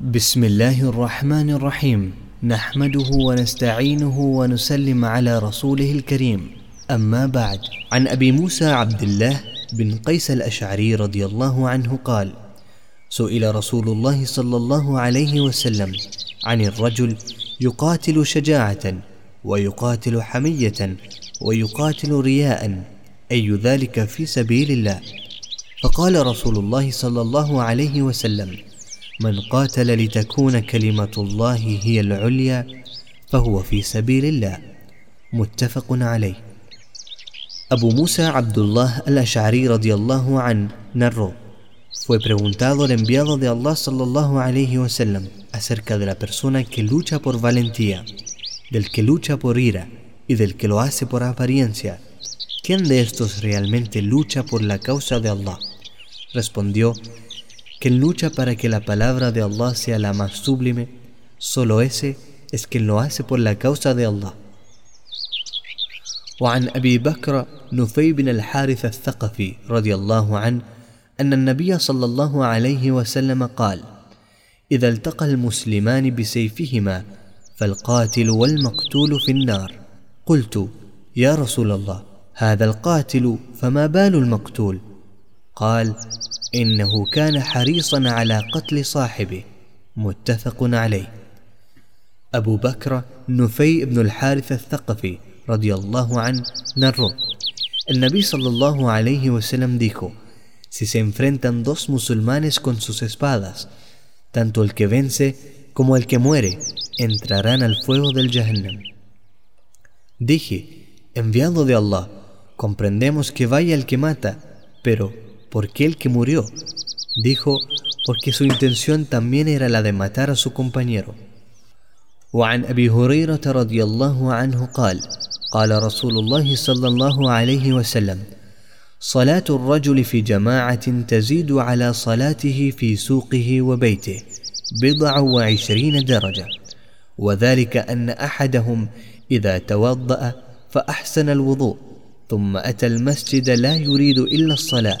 بسم الله الرحمن الرحيم نحمده ونستعينه ونسلم على رسوله الكريم اما بعد عن ابي موسى عبد الله بن قيس الاشعري رضي الله عنه قال سئل رسول الله صلى الله عليه وسلم عن الرجل يقاتل شجاعه ويقاتل حميه ويقاتل رياء اي ذلك في سبيل الله فقال رسول الله صلى الله عليه وسلم من قاتل لتكون كلمه الله هي العليا فهو في سبيل الله متفق عليه Abu Musa Abdullah al-Ash'ari radiallahu an narró Fue preguntado al enviado de Allah sallallahu alayhi wasallam acerca de la persona que lucha por valentía, del que lucha por ira y del que lo hace por apariencia. ¿Quién de estos realmente lucha por la causa de Allah? Respondió, quien lucha para que la palabra de Allah sea la más sublime, solo ese es quien lo hace por la causa de Allah. وعن ابي بكر نفي بن الحارث الثقفي رضي الله عنه ان النبي صلى الله عليه وسلم قال اذا التقى المسلمان بسيفهما فالقاتل والمقتول في النار قلت يا رسول الله هذا القاتل فما بال المقتول قال انه كان حريصا على قتل صاحبه متفق عليه ابو بكر نفي بن الحارث الثقفي radiallahu an, narró, el Nabi sallallahu alayhi wasallam dijo, si se enfrentan dos musulmanes con sus espadas, tanto el que vence como el que muere entrarán al fuego del Jahannam. Dije, enviado de Allah, comprendemos que vaya el que mata, pero ¿por qué el que murió? Dijo, porque su intención también era la de matar a su compañero. وعن أبي هريرة رضي الله عنه قال قال رسول الله صلى الله عليه وسلم صلاة الرجل في جماعة تزيد على صلاته في سوقه وبيته بضع وعشرين درجة وذلك أن أحدهم إذا توضأ فأحسن الوضوء ثم أتى المسجد لا يريد إلا الصلاة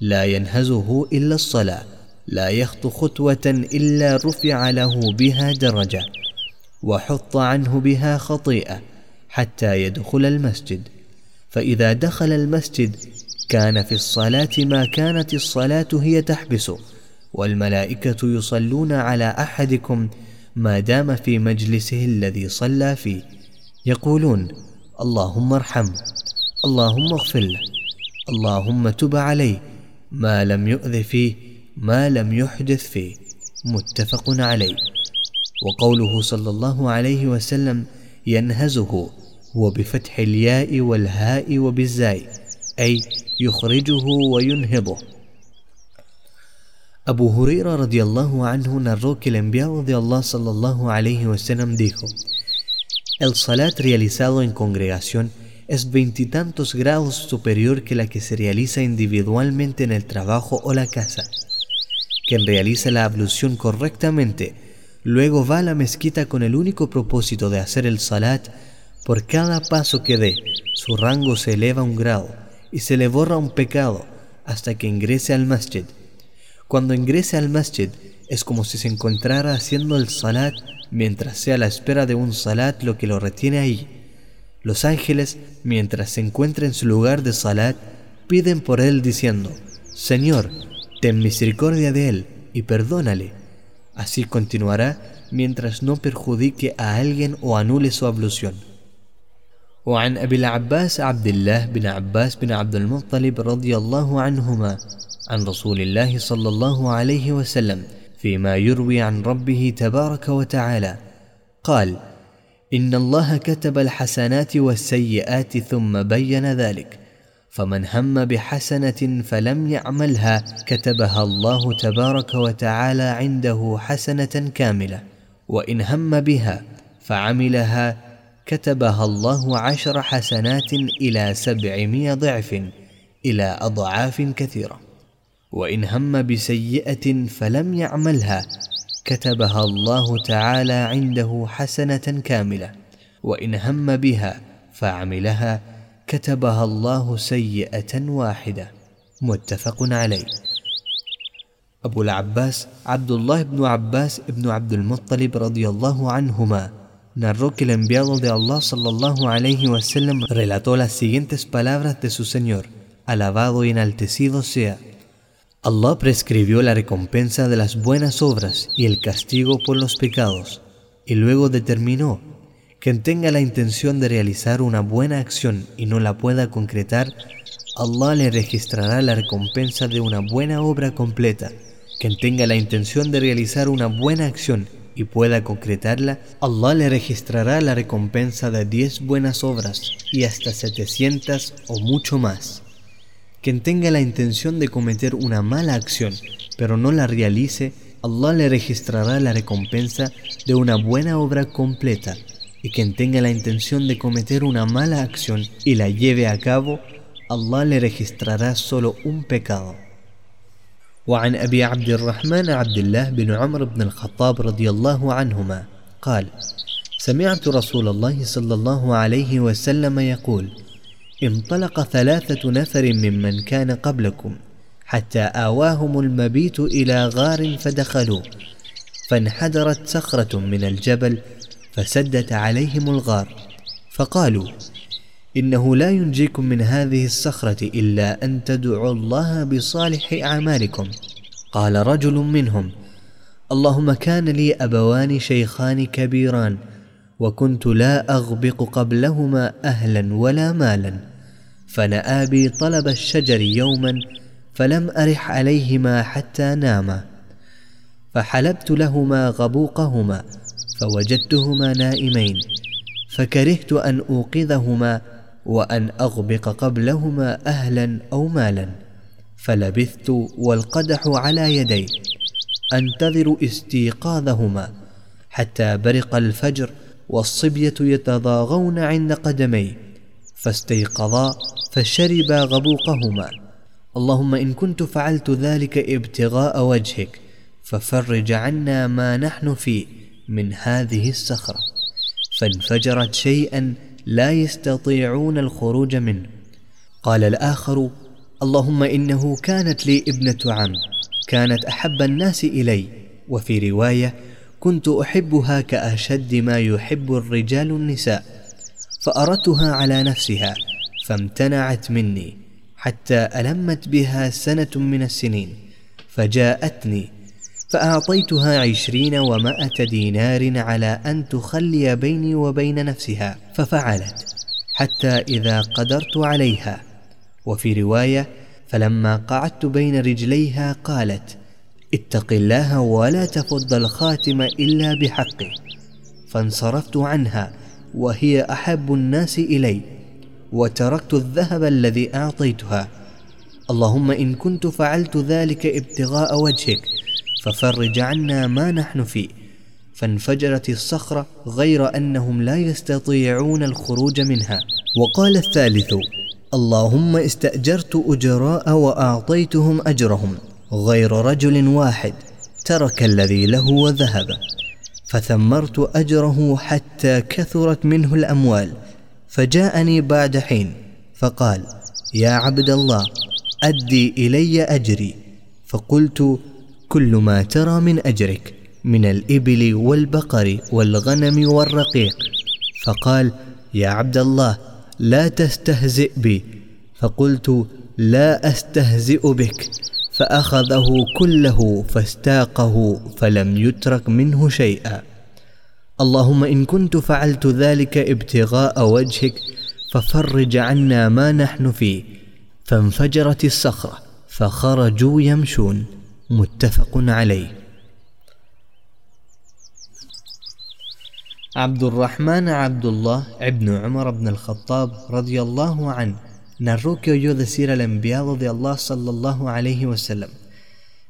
لا ينهزه إلا الصلاة لا يخط خطوة إلا رفع له بها درجة وحط عنه بها خطيئة حتى يدخل المسجد. فإذا دخل المسجد كان في الصلاة ما كانت الصلاة هي تحبسه والملائكة يصلون على أحدكم ما دام في مجلسه الذي صلى فيه. يقولون اللهم ارحمه اللهم اغفر له اللهم تب عليه ما لم يؤذ فيه ما لم يحدث فيه. متفق عليه. وقوله صلى الله عليه وسلم ينهزه هو بفتح الياء والهاء وبالزاي أي يخرجه وينهضه. أبو هريرة رضي الله عنه نروك الأنبياء رضي الله صلى الله عليه وسلم dijo الصلاه realizado إن congregación es veintitantos grados superior que la que se realiza individualmente en el trabajo o la casa. Quien realiza la ablución correctamente, luego va a la mezquita con el único propósito de hacer el salat por cada paso que dé, su rango se eleva un grado y se le borra un pecado hasta que ingrese al masjid. Cuando ingrese al masjid es como si se encontrara haciendo el salat mientras sea la espera de un salat lo que lo retiene ahí. Los ángeles, mientras se encuentra en su lugar de salat, piden por él diciendo, Señor, ten misericordia de él y perdónale. Así continuará mientras no perjudique a alguien o anule su ablución. وعن أبي العباس عبد الله بن عباس بن عبد المطلب رضي الله عنهما عن رسول الله صلى الله عليه وسلم فيما يروي عن ربه تبارك وتعالى قال إن الله كتب الحسنات والسيئات ثم بين ذلك. فمن هم بحسنة فلم يعملها كتبها الله تبارك وتعالى عنده حسنة كاملة. وإن هم بها فعملها كتبها الله عشر حسنات إلى سبعمائة ضعف إلى أضعاف كثيرة. وإن هم بسيئة فلم يعملها كتبها الله تعالى عنده حسنة كاملة وإن هم بها فعملها كتبها الله سيئة واحدة متفق عليه أبو العباس عبد الله بن عباس بن عبد المطلب رضي الله عنهما narró الانبياء رضي الله صلى الله عليه وسلم wa sallam relató las siguientes palabras de su Señor. Allah prescribió la recompensa de las buenas obras y el castigo por los pecados, y luego determinó, quien tenga la intención de realizar una buena acción y no la pueda concretar, Allah le registrará la recompensa de una buena obra completa. Quien tenga la intención de realizar una buena acción y pueda concretarla, Allah le registrará la recompensa de 10 buenas obras y hasta 700 o mucho más. Quien tenga la intención de cometer una mala acción pero no la realice, Allah le registrará la recompensa de una buena obra completa. Y quien tenga la intención de cometer una mala acción y la lleve a cabo, الله le registrará solo un pecado. وعن أبي عبد الرحمن عبد الله بن عمرو بن الخطاب رضي الله عنهما قال سمعت رسول الله صلى الله عليه وسلم يقول انطلق ثلاثة نفر ممن كان قبلكم حتى آواهم المبيت إلى غار فدخلوا فانحدرت صخرة من الجبل فسدت عليهم الغار. فقالوا إنه لا ينجيكم من هذه الصخرة إلا أن تدعوا الله بصالح أعمالكم. قال رجل منهم اللهم كان لي أبوان شيخان كبيران وكنت لا أغبق قبلهما أهلا ولا مالا. فنأى بي طلب الشجر يوما فلم أرح عليهما حتى ناما. فحلبت لهما غبوقهما فوجدتهما نائمين. فكرهت أن أوقظهما وأن أغبق قبلهما أهلا أو مالا. فلبثت والقدح على يدي أنتظر استيقاظهما حتى برق الفجر والصبية يتضاغون عند قدمي فاستيقظا فشربا غبوقهما. اللهم إن كنت فعلت ذلك ابتغاء وجهك ففرج عنا ما نحن فيه من هذه الصخرة. فانفجرت شيئا لا يستطيعون الخروج منه. قال الآخر اللهم إنه كانت لي ابنة عم كانت أحب الناس إلي. وفي رواية كنت أحبها كأشد ما يحب الرجال النساء فأردتها على نفسها فامتنعت مني حتى ألمت بها سنة من السنين فجاءتني فأعطيتها عشرين ومائة دينار على أن تخلي بيني وبين نفسها ففعلت حتى إذا قدرت عليها. وفي رواية فلما قعدت بين رجليها قالت اتق الله ولا تفض الخاتم إلا بحقه. فانصرفت عنها وهي أحب الناس إلي وتركت الذهب الذي أعطيتها. اللهم إن كنت فعلت ذلك ابتغاء وجهك ففرج عنا ما نحن فيه. فانفجرت الصخرة غير أنهم لا يستطيعون الخروج منها. وقال الثالث اللهم استأجرت أجراء وأعطيتهم أجرهم. غير رجل واحد ترك الذي له وذهب فثمرت أجره حتى كثرت منه الأموال فجاءني بعد حين فقال يا عبد الله أدي إلي أجري. فقلت كل ما ترى من أجرك من الإبل والبقر والغنم والرقيق. فقال يا عبد الله لا تستهزئ بي. فقلت لا أستهزئ بك. فأخذه كله فاستاقه فلم يترك منه شيئا. اللهم إن كنت فعلت ذلك ابتغاء وجهك ففرج عنا ما نحن فيه. فانفجرت الصخرة فخرجوا يمشون. متفق عليه. عبد الرحمن عبد الله ابن عمر بن الخطاب رضي الله عنه narró que oyó decir al enviado de Allah sallallahu alayhi wasallam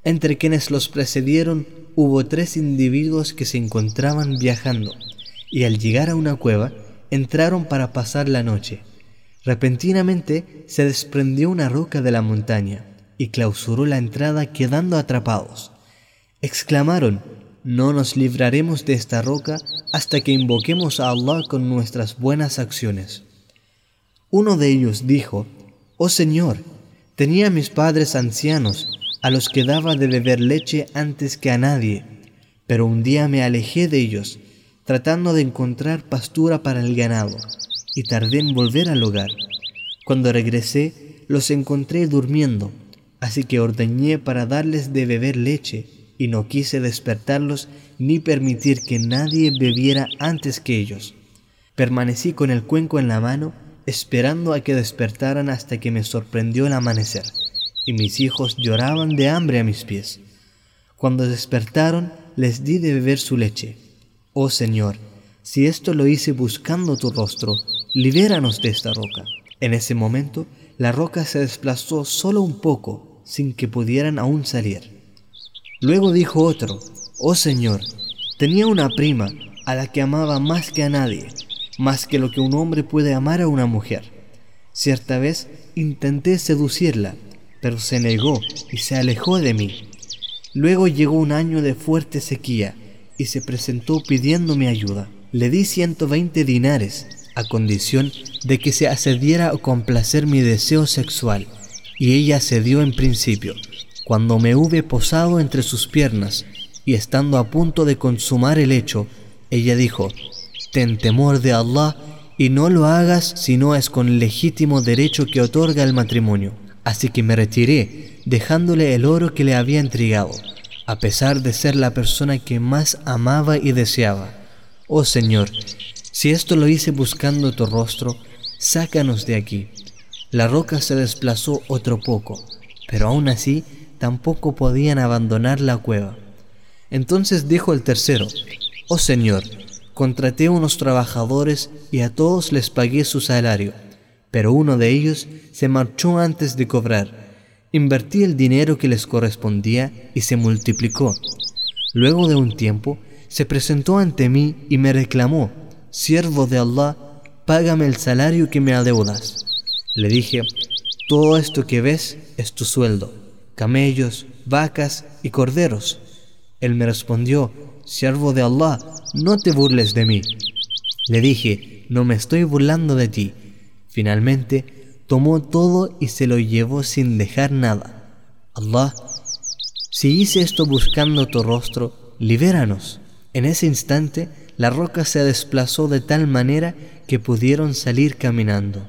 entre quienes los precedieron hubo tres individuos que se encontraban viajando y al llegar a una cueva entraron para pasar la noche repentinamente se desprendió una roca de la montaña y clausuró la entrada quedando atrapados. Exclamaron, no nos libraremos de esta roca hasta que invoquemos a Allah con nuestras buenas acciones. Uno de ellos dijo, Oh Señor, tenía mis padres ancianos, a los que daba de beber leche antes que a nadie, pero un día me alejé de ellos, tratando de encontrar pastura para el ganado, y tardé en volver al hogar. Cuando regresé, los encontré durmiendo, así que ordeñé para darles de beber leche, y no quise despertarlos ni permitir que nadie bebiera antes que ellos. Permanecí con el cuenco en la mano, esperando a que despertaran hasta que me sorprendió el amanecer, y mis hijos lloraban de hambre a mis pies. Cuando despertaron, les di de beber su leche. Oh Señor, si esto lo hice buscando tu rostro, libéranos de esta roca. En ese momento, la roca se desplazó solo un poco, sin que pudieran aún salir. Luego dijo otro, Oh Señor, tenía una prima a la que amaba más que a nadie, más que lo que un hombre puede amar a una mujer. Cierta vez intenté seducirla, pero se negó y se alejó de mí. Luego llegó un año de fuerte sequía y se presentó pidiéndome ayuda. Le di 120 dinares a condición de que se accediera a complacer mi deseo sexual y ella cedió en principio. Cuando me hube posado entre sus piernas y estando a punto de consumar el hecho, ella dijo, Ten temor de Allah y no lo hagas si no es con legítimo derecho que otorga el matrimonio. Así que me retiré, dejándole el oro que le había entregado, a pesar de ser la persona que más amaba y deseaba. Oh Señor, si esto lo hice buscando tu rostro, sácanos de aquí. La roca se desplazó otro poco, pero aún así tampoco podían abandonar la cueva. Entonces dijo el tercero, Oh Señor, contraté unos trabajadores y a todos les pagué su salario pero uno de ellos se marchó antes de cobrar. Invertí el dinero que les correspondía y se multiplicó. Luego de un tiempo, se presentó ante mí y me reclamó, Siervo de Allah, págame el salario que me adeudas. Le dije, todo esto que ves es tu sueldo, camellos, vacas y corderos. Él me respondió, Siervo de Allah, no te burles de mí. Le dije, no me estoy burlando de ti Finalmente, tomó todo y se lo llevó sin dejar nada. Allah, si hice esto buscando tu rostro, libéranos. En ese instante, la roca se desplazó de tal manera que pudieron salir caminando.